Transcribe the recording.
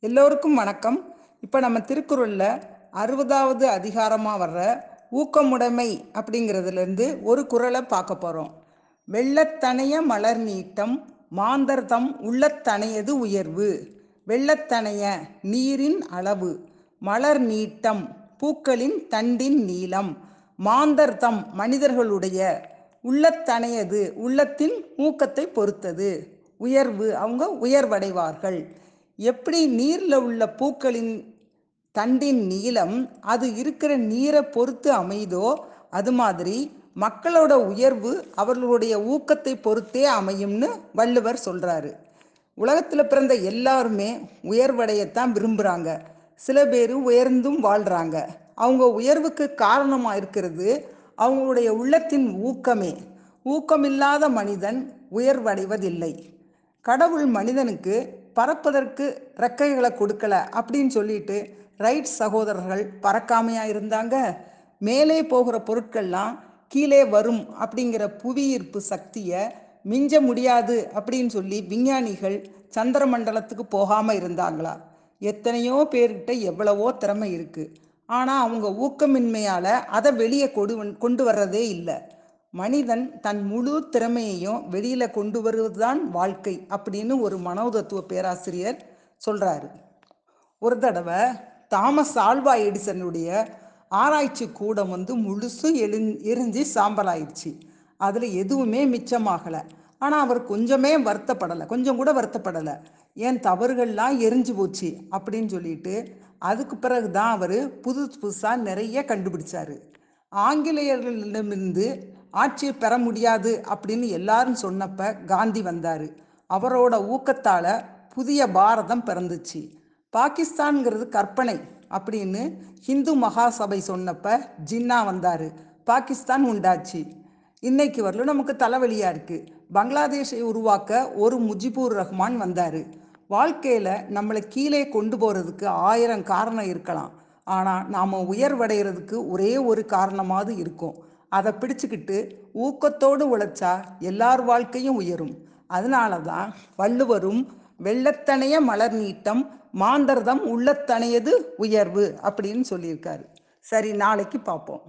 எல்லோருக்கும் வணக்கம். இப்போ நம்ம திருக்குறளில் அறுபதாவது அதிகாரமாக வர்ற ஊக்கமுடைமை அப்படிங்கிறதுலேருந்து ஒரு குறளை பார்க்க போகிறோம் வெள்ளத்தனைய மலர் நீட்டம் மாந்தர்தம் உள்ளத்தனையது உயர்வு. வெள்ளத்தனைய நீரின் அளவு மலர் நீட்டம் பூக்களின் தண்டின் நீளம் மாந்தர்தம் மனிதர்களுடைய உள்ளத்தனையது உள்ளத்தின் ஊக்கத்தை பொறுத்தது. உயர்வு அவங்க உயர்வடைவார்கள். எப்படி நீரில் உள்ள பூக்களின் தண்டின் நீளம் அது இருக்கிற நீரை பொறுத்து அமைதோ அது மாதிரி மக்களோட உயர்வு அவர்களுடைய ஊக்கத்தை பொறுத்தே அமையும்னு வள்ளுவர் சொல்கிறாரு உலகத்தில் பிறந்த எல்லாருமே உயர்வடையத்தான் விரும்புகிறாங்க சில பேர் உயர்ந்தும் வாழ்கிறாங்க அவங்க உயர்வுக்கு காரணமாக இருக்கிறது அவங்களுடைய உள்ளத்தின் ஊக்கமே. ஊக்கமில்லாத மனிதன் உயர்வடைவதில்லை. கடவுள் மனிதனுக்கு பறப்பதற்கு ரெக்கைகளை கொடுக்கல அப்படின்னு சொல்லிட்டு ரைட் சகோதரர்கள் பறக்காமையா இருந்தாங்க. மேலே போகிற பொருட்கள்லாம் கீழே வரும் அப்படிங்கிற புவியீர்ப்பு சக்தியை மிஞ்ச முடியாது அப்படின்னு சொல்லி விஞ்ஞானிகள் சந்திர மண்டலத்துக்கு போகாமல் இருந்தாங்களா? எத்தனையோ பேர்கிட்ட எவ்வளவோ திறமை இருக்குது ஆனால் அவங்க ஊக்கமின்மையால் அதை வெளியே கொடு கொண்டு வர்றதே இல்லை. மனிதன் தன் முழு திறமையையும் வெளியில் கொண்டு வருவதுதான் வாழ்க்கை அப்படின்னு ஒரு மனோதத்துவ பேராசிரியர் சொல்கிறாரு ஒரு தடவை தாமஸ் ஆல்வா எடிசனுடைய ஆராய்ச்சி கூடம் வந்து முழுசும் எழு எரிஞ்சு சாம்பலாயிடுச்சு அதில் எதுவுமே மிச்சமாகலை. ஆனால் அவர் கொஞ்சமே வருத்தப்படலை கொஞ்சம் கூட வருத்தப்படலை. ஏன் தவறுகள்லாம் எரிஞ்சு போச்சு அப்படின்னு சொல்லிட்டு அதுக்கு பிறகு தான் அவர் புதுசு புதுசாக நிறைய கண்டுபிடிச்சார். ஆங்கிலேயர்களிடமிருந்து ஆட்சியை பெற முடியாது அப்படின்னு எல்லாரும் சொன்னப்ப காந்தி வந்தார். அவரோட ஊக்கத்தால் புதிய பாரதம் பிறந்துச்சு. பாகிஸ்தான்ங்கிறது கற்பனை அப்படின்னு ஹிந்து மகாசபை சொன்னப்ப ஜின்னா வந்தார். பாகிஸ்தான் உண்டாச்சு. இன்னைக்கு வரலும் நமக்கு தலைவலியாக இருக்குது பங்களாதேஷை உருவாக்க ஒரு முஜிபூர் ரஹ்மான் வந்தார். வாழ்க்கையில் நம்மளை கீழே கொண்டு போகிறதுக்கு ஆயிரம் காரணம் இருக்கலாம். ஆனால் நாம் உயர்வடைகிறதுக்கு ஒரே ஒரு காரணமாவது இருக்கும். அதை பிடிச்சுக்கிட்டு ஊக்கத்தோடு உழைச்சா எல்லார் வாழ்க்கையும் உயரும். அதனால தான் வள்ளுவரும் வெள்ளத்தனைய மலர் நீட்டம் மாந்தர்தம் உள்ளத்தனையது உயர்வு அப்படின்னு சொல்லியிருக்காரு. சரி நாளைக்கு பார்ப்போம்.